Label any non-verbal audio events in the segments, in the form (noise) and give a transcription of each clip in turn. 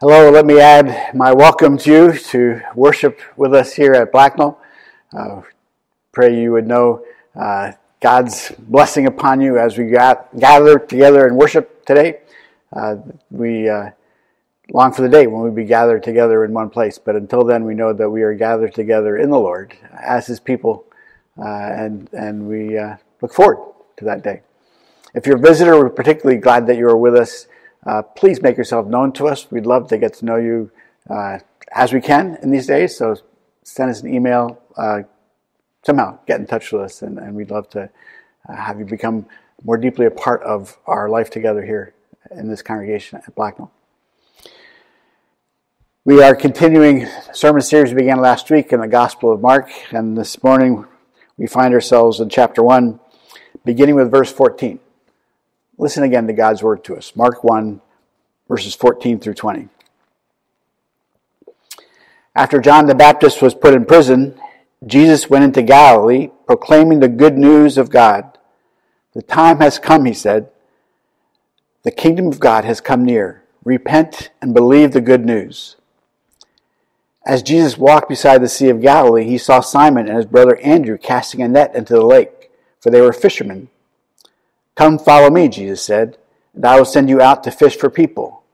Hello, let me add my welcome to you to worship with us here at Blacknall. Uh, pray you would know uh, God's blessing upon you as we got, gather together and worship today. Uh, we uh, long for the day when we be gathered together in one place, but until then, we know that we are gathered together in the Lord as His people, uh, and and we uh, look forward to that day. If you're a visitor, we're particularly glad that you are with us uh, please make yourself known to us. We'd love to get to know you uh, as we can in these days. So send us an email. Uh, somehow get in touch with us, and, and we'd love to uh, have you become more deeply a part of our life together here in this congregation at Blacknall. We are continuing sermon series we began last week in the Gospel of Mark, and this morning we find ourselves in chapter 1, beginning with verse 14. Listen again to God's word to us. Mark 1, verses 14 through 20. After John the Baptist was put in prison, Jesus went into Galilee, proclaiming the good news of God. The time has come, he said. The kingdom of God has come near. Repent and believe the good news. As Jesus walked beside the Sea of Galilee, he saw Simon and his brother Andrew casting a net into the lake, for they were fishermen. Come follow me, Jesus said, and I will send you out to fish for people.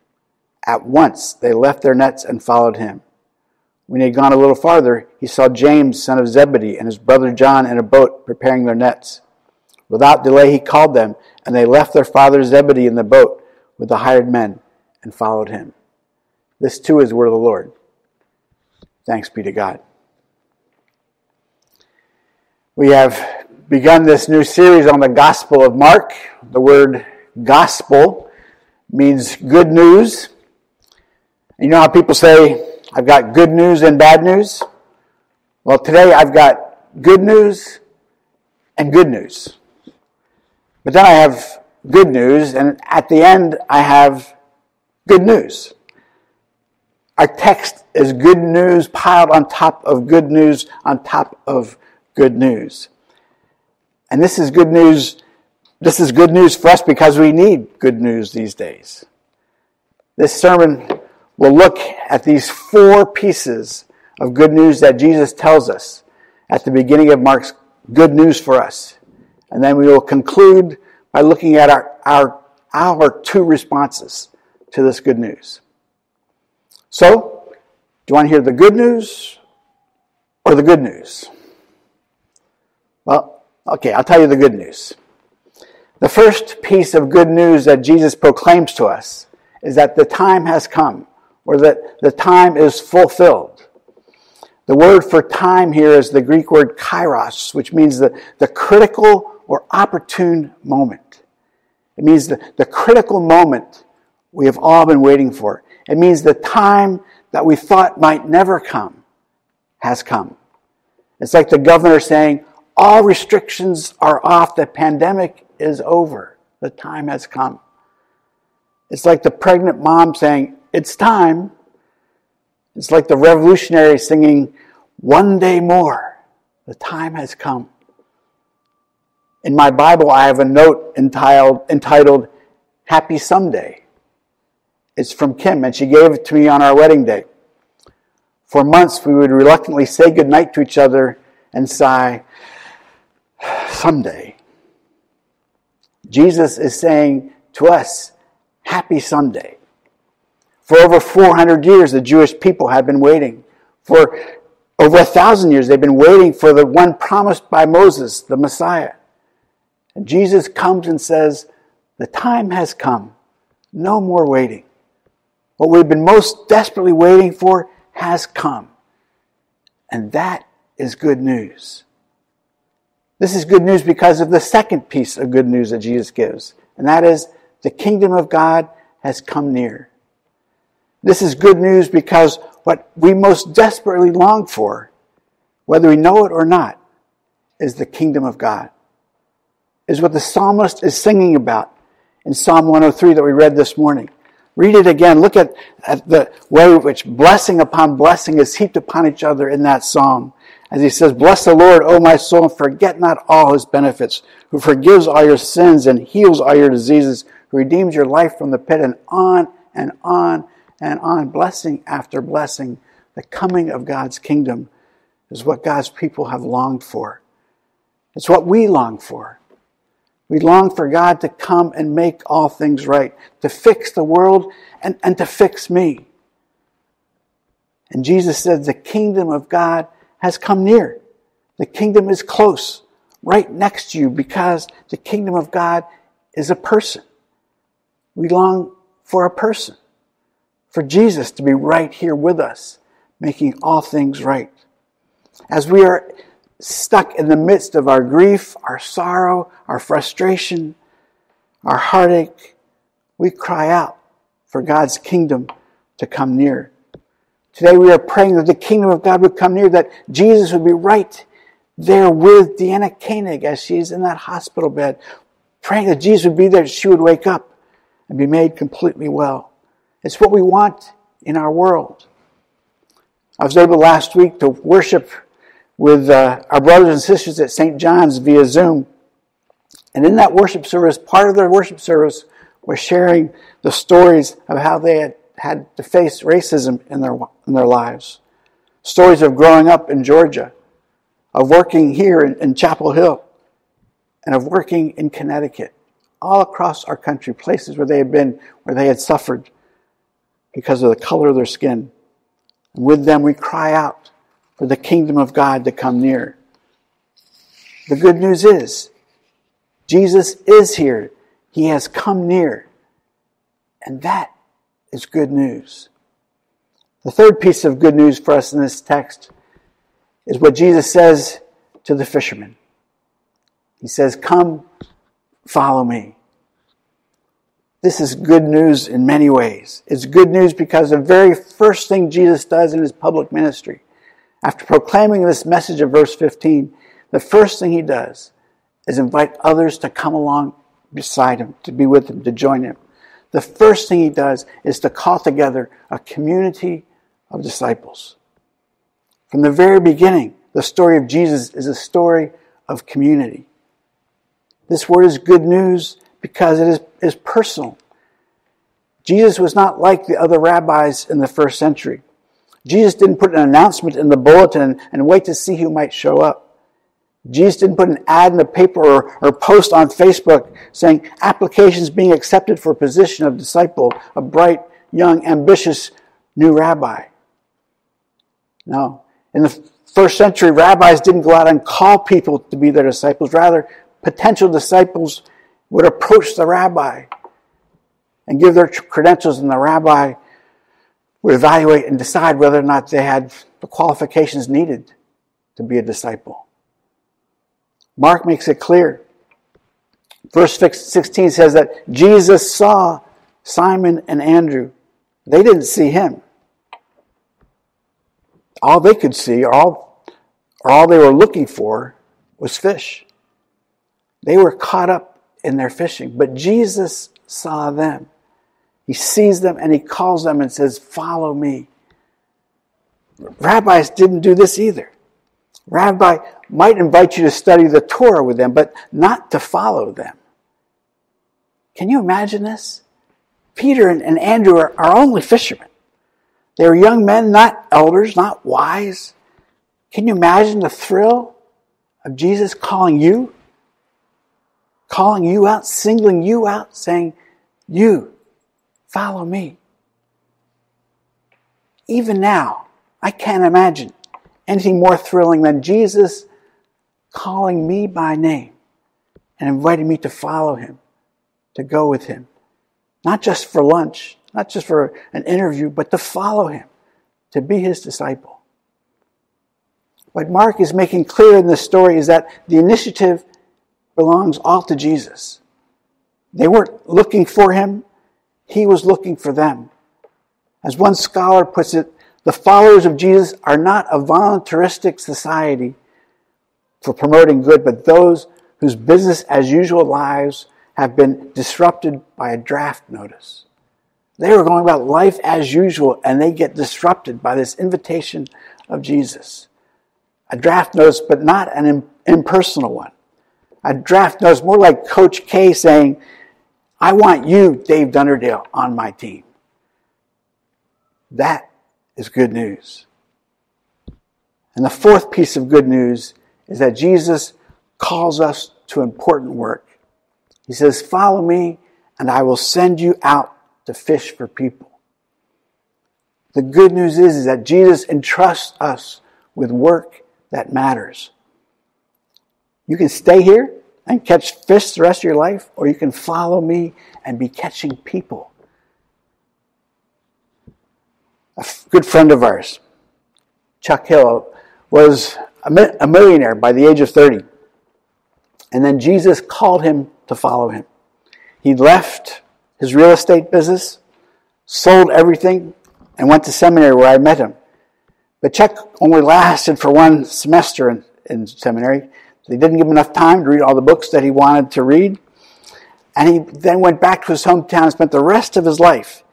At once they left their nets and followed him. When he had gone a little farther, he saw James, son of Zebedee, and his brother John in a boat preparing their nets. Without delay, he called them, and they left their father Zebedee in the boat with the hired men and followed him. This too is word of the Lord. Thanks be to God. We have begun this new series on the Gospel of Mark. The word gospel means good news. You know how people say, I've got good news and bad news? Well, today I've got good news and good news. But then I have good news, and at the end I have good news. Our text is good news piled on top of good news on top of good news. And this is good news. This is good news for us because we need good news these days. This sermon will look at these four pieces of good news that Jesus tells us at the beginning of Mark's good news for us. And then we will conclude by looking at our, our, our two responses to this good news. So, do you want to hear the good news or the good news? Okay, I'll tell you the good news. The first piece of good news that Jesus proclaims to us is that the time has come, or that the time is fulfilled. The word for time here is the Greek word kairos, which means the, the critical or opportune moment. It means the, the critical moment we have all been waiting for. It means the time that we thought might never come has come. It's like the governor saying, all restrictions are off. The pandemic is over. The time has come. It's like the pregnant mom saying, It's time. It's like the revolutionary singing, One day more. The time has come. In my Bible, I have a note entitled, entitled Happy Someday. It's from Kim, and she gave it to me on our wedding day. For months, we would reluctantly say goodnight to each other and sigh, someday. Jesus is saying to us, Happy Sunday. For over 400 years, the Jewish people have been waiting. For over a thousand years, they've been waiting for the one promised by Moses, the Messiah. And Jesus comes and says, The time has come. No more waiting. What we've been most desperately waiting for has come. And that is good news. This is good news because of the second piece of good news that Jesus gives, and that is the kingdom of God has come near. This is good news because what we most desperately long for, whether we know it or not, is the kingdom of God. Is what the psalmist is singing about in Psalm 103 that we read this morning. Read it again. Look at, at the way which blessing upon blessing is heaped upon each other in that psalm. As he says, Bless the Lord, O my soul, and forget not all his benefits, who forgives all your sins and heals all your diseases, who redeems your life from the pit, and on and on and on, blessing after blessing. The coming of God's kingdom is what God's people have longed for. It's what we long for. We long for God to come and make all things right, to fix the world and, and to fix me. And Jesus said, The kingdom of God has come near. The kingdom is close, right next to you, because the kingdom of God is a person. We long for a person, for Jesus to be right here with us, making all things right. As we are stuck in the midst of our grief, our sorrow, our frustration, our heartache, we cry out for God's kingdom to come near. Today we are praying that the kingdom of God would come near, that Jesus would be right there with Deanna Koenig as she's in that hospital bed, praying that Jesus would be there, she would wake up and be made completely well. It's what we want in our world. I was able last week to worship with uh, our brothers and sisters at St. John's via Zoom. And in that worship service, part of their worship service was sharing the stories of how they had had to face racism in their, in their lives. Stories of growing up in Georgia, of working here in, in Chapel Hill, and of working in Connecticut, all across our country, places where they had been, where they had suffered because of the color of their skin. And with them, we cry out for the kingdom of God to come near. The good news is, Jesus is here. He has come near. And that is good news. The third piece of good news for us in this text is what Jesus says to the fishermen. He says, Come, follow me. This is good news in many ways. It's good news because the very first thing Jesus does in his public ministry, after proclaiming this message of verse 15, the first thing he does is invite others to come along beside him, to be with him, to join him the first thing he does is to call together a community of disciples. From the very beginning, the story of Jesus is a story of community. This word is good news because it is, is personal. Jesus was not like the other rabbis in the first century. Jesus didn't put an announcement in the bulletin and wait to see who might show up. Jesus didn't put an ad in the paper or, or post on Facebook saying applications being accepted for position of disciple, a bright, young, ambitious new rabbi. No. In the first century, rabbis didn't go out and call people to be their disciples. Rather, potential disciples would approach the rabbi and give their credentials, and the rabbi would evaluate and decide whether or not they had the qualifications needed to be a disciple. Mark makes it clear. Verse 16 says that Jesus saw Simon and Andrew. They didn't see him. All they could see, or all, or all they were looking for, was fish. They were caught up in their fishing. But Jesus saw them. He sees them and he calls them and says, Follow me. Rabbis didn't do this either. Rabbi might invite you to study the Torah with them, but not to follow them. Can you imagine this? Peter and, and Andrew are, are only fishermen. They were young men, not elders, not wise. Can you imagine the thrill of Jesus calling you? Calling you out, singling you out, saying, You, follow me. Even now, I can't imagine anything more thrilling than Jesus calling me by name and inviting me to follow him, to go with him. Not just for lunch, not just for an interview, but to follow him, to be his disciple. What Mark is making clear in this story is that the initiative belongs all to Jesus. They weren't looking for him, he was looking for them. As one scholar puts it, the followers of Jesus are not a voluntaristic society for promoting good, but those whose business as usual lives have been disrupted by a draft notice. They were going about life as usual and they get disrupted by this invitation of Jesus. A draft notice, but not an impersonal one. A draft notice more like Coach K saying, I want you, Dave Dunderdale, on my team. That is good news. And the fourth piece of good news is that Jesus calls us to important work. He says, Follow me, and I will send you out to fish for people. The good news is, is that Jesus entrusts us with work that matters. You can stay here and catch fish the rest of your life, or you can follow me and be catching people. A good friend of ours, Chuck Hill, was a millionaire by the age of 30. And then Jesus called him to follow him. He left his real estate business, sold everything, and went to seminary where I met him. But Chuck only lasted for one semester in, in seminary. They didn't give him enough time to read all the books that he wanted to read. And he then went back to his hometown and spent the rest of his life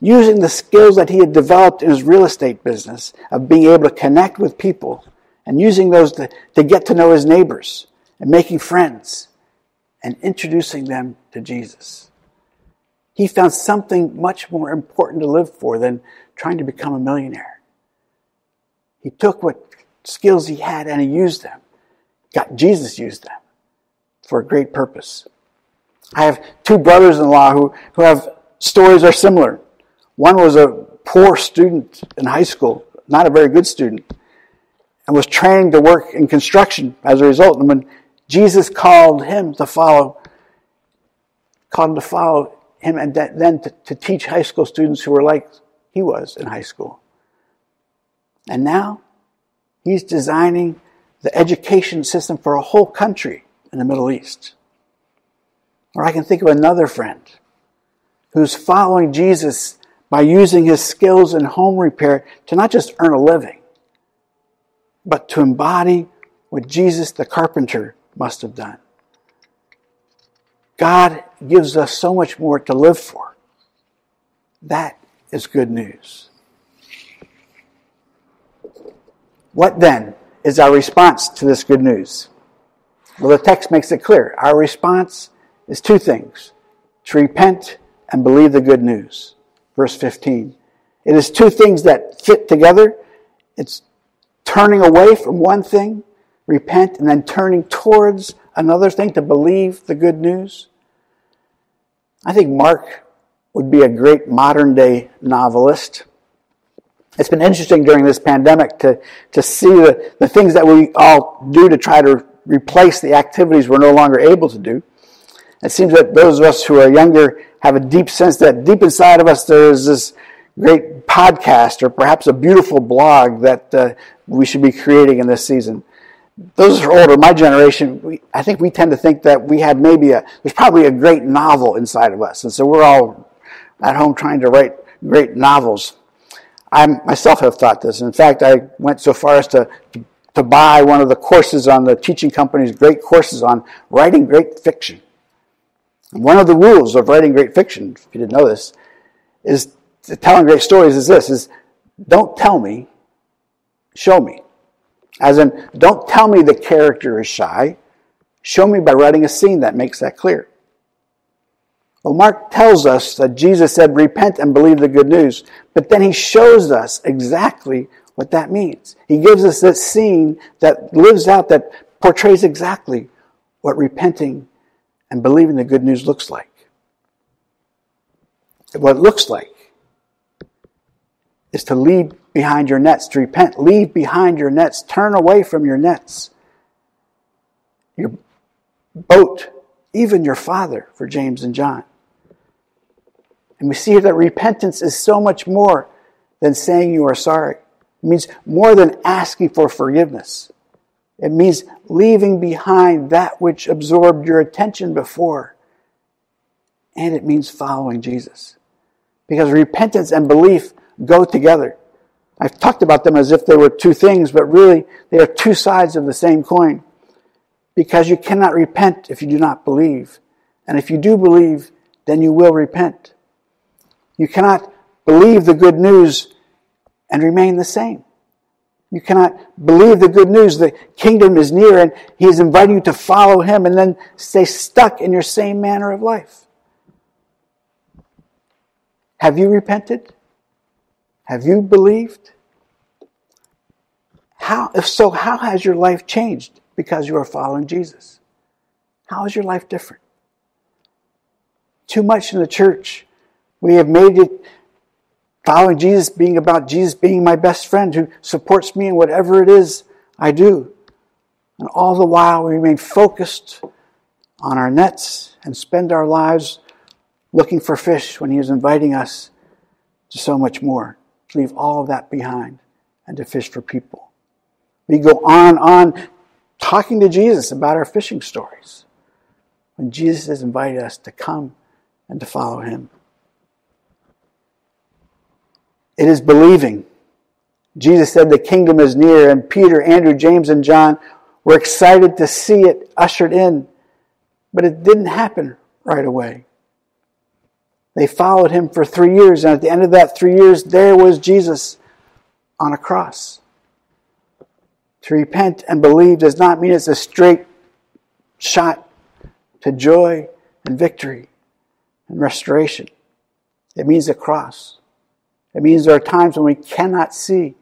using the skills that he had developed in his real estate business of being able to connect with people and using those to, to get to know his neighbors and making friends and introducing them to Jesus. He found something much more important to live for than trying to become a millionaire. He took what skills he had and he used them. God, Jesus used them for a great purpose. I have two brothers-in-law who, who have stories are similar. One was a poor student in high school, not a very good student, and was trained to work in construction as a result. And when Jesus called him to follow, called him to follow him and then to, to teach high school students who were like he was in high school. And now he's designing the education system for a whole country in the Middle East. Or I can think of another friend who's following Jesus by using his skills in home repair to not just earn a living, but to embody what Jesus the carpenter must have done. God gives us so much more to live for. That is good news. What then is our response to this good news? Well, the text makes it clear. Our response is two things to repent and believe the good news. Verse 15. It is two things that fit together. It's turning away from one thing, repent, and then turning towards another thing to believe the good news. I think Mark would be a great modern day novelist. It's been interesting during this pandemic to, to see the, the things that we all do to try to replace the activities we're no longer able to do. It seems that those of us who are younger have a deep sense that deep inside of us there is this great podcast or perhaps a beautiful blog that uh, we should be creating in this season. Those who are older, my generation, we, I think we tend to think that we have maybe a, there's probably a great novel inside of us. And so we're all at home trying to write great novels. I myself have thought this. In fact, I went so far as to, to, to buy one of the courses on the teaching company's great courses on writing great fiction. One of the rules of writing great fiction, if you didn't know this, is telling great stories is this, is don't tell me, show me. As in, don't tell me the character is shy. Show me by writing a scene that makes that clear. Well, Mark tells us that Jesus said, repent and believe the good news. But then he shows us exactly what that means. He gives us that scene that lives out, that portrays exactly what repenting and believing the good news looks like. What it looks like is to leave behind your nets, to repent. Leave behind your nets. Turn away from your nets. Your boat, even your father, for James and John. And we see here that repentance is so much more than saying you are sorry. It means more than asking for forgiveness. It means leaving behind that which absorbed your attention before. And it means following Jesus. Because repentance and belief go together. I've talked about them as if they were two things, but really they are two sides of the same coin. Because you cannot repent if you do not believe. And if you do believe, then you will repent. You cannot believe the good news and remain the same. You cannot believe the good news. The kingdom is near and he is inviting you to follow him and then stay stuck in your same manner of life. Have you repented? Have you believed? How, if so, how has your life changed because you are following Jesus? How is your life different? Too much in the church. We have made it following Jesus being about Jesus being my best friend who supports me in whatever it is I do. And all the while we remain focused on our nets and spend our lives looking for fish when he is inviting us to so much more. To leave all of that behind and to fish for people. We go on on talking to Jesus about our fishing stories when Jesus has invited us to come and to follow him. It is believing. Jesus said the kingdom is near, and Peter, Andrew, James, and John were excited to see it ushered in, but it didn't happen right away. They followed him for three years, and at the end of that three years, there was Jesus on a cross. To repent and believe does not mean it's a straight shot to joy and victory and restoration. It means a cross. It means there are times when we cannot see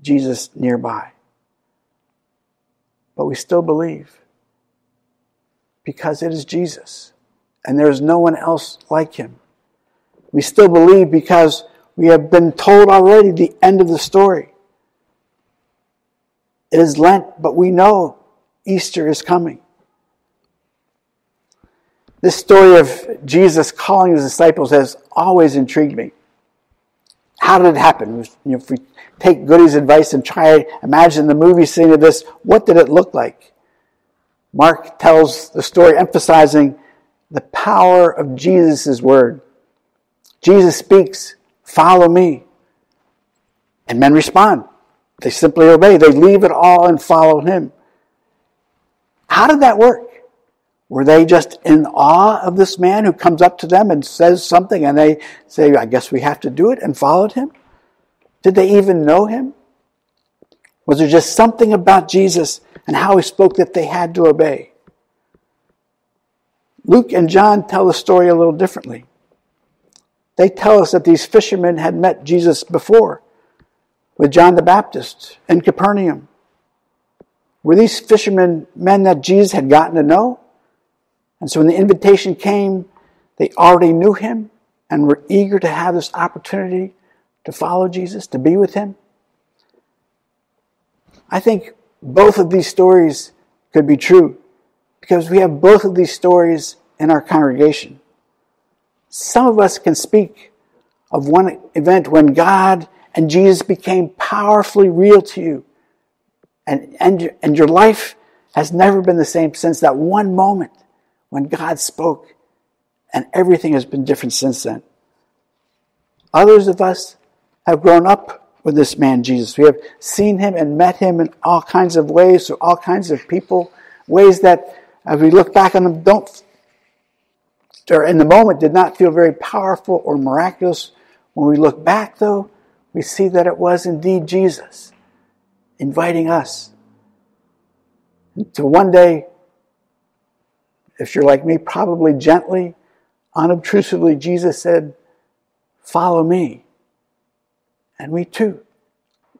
Jesus nearby. But we still believe because it is Jesus and there is no one else like him. We still believe because we have been told already the end of the story. It is Lent, but we know Easter is coming. This story of Jesus calling his disciples has always intrigued me. How did it happen? If we take Goody's advice and try imagine the movie scene of this, what did it look like? Mark tells the story emphasizing the power of Jesus' word. Jesus speaks, follow me. And men respond. They simply obey. They leave it all and follow him. How did that work? Were they just in awe of this man who comes up to them and says something and they say, I guess we have to do it and followed him? Did they even know him? Was there just something about Jesus and how he spoke that they had to obey? Luke and John tell the story a little differently. They tell us that these fishermen had met Jesus before with John the Baptist in Capernaum? Were these fishermen men that Jesus had gotten to know? And so when the invitation came, they already knew him and were eager to have this opportunity to follow Jesus, to be with him? I think both of these stories could be true because we have both of these stories in our congregation. Some of us can speak of one event when God and Jesus became powerfully real to you. And, and, and your life has never been the same since that one moment when God spoke, and everything has been different since then. Others of us have grown up with this man Jesus. We have seen him and met him in all kinds of ways, through all kinds of people, ways that, as we look back on them, don't, or in the moment, did not feel very powerful or miraculous. When we look back, though, we see that it was indeed Jesus inviting us to one day, if you're like me, probably gently, unobtrusively, Jesus said, Follow me. And we too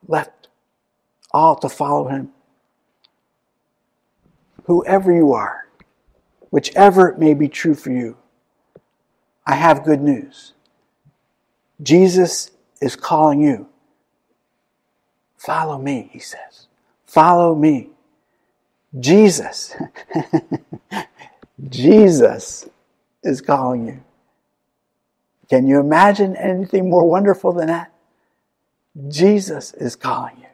left all to follow him. Whoever you are, whichever it may be true for you, I have good news. Jesus is calling you. Follow me, he says. Follow me. Jesus. (laughs) Jesus is calling you. Can you imagine anything more wonderful than that? Jesus is calling you.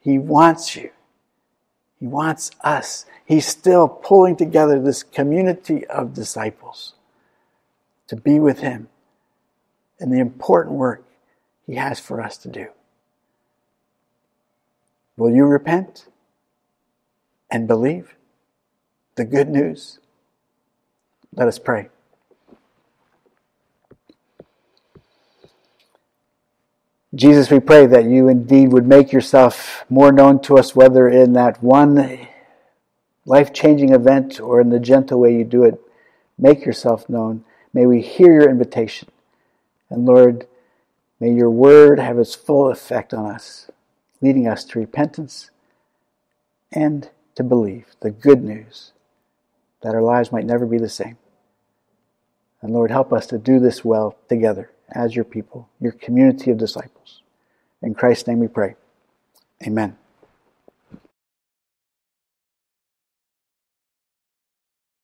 He wants you. He wants us. He's still pulling together this community of disciples to be with Him in the important work he has for us to do. Will you repent and believe the good news? Let us pray. Jesus, we pray that you indeed would make yourself more known to us, whether in that one life changing event or in the gentle way you do it. Make yourself known. May we hear your invitation. And Lord, May your word have its full effect on us, leading us to repentance and to believe the good news that our lives might never be the same. And Lord, help us to do this well together as your people, your community of disciples. In Christ's name we pray. Amen.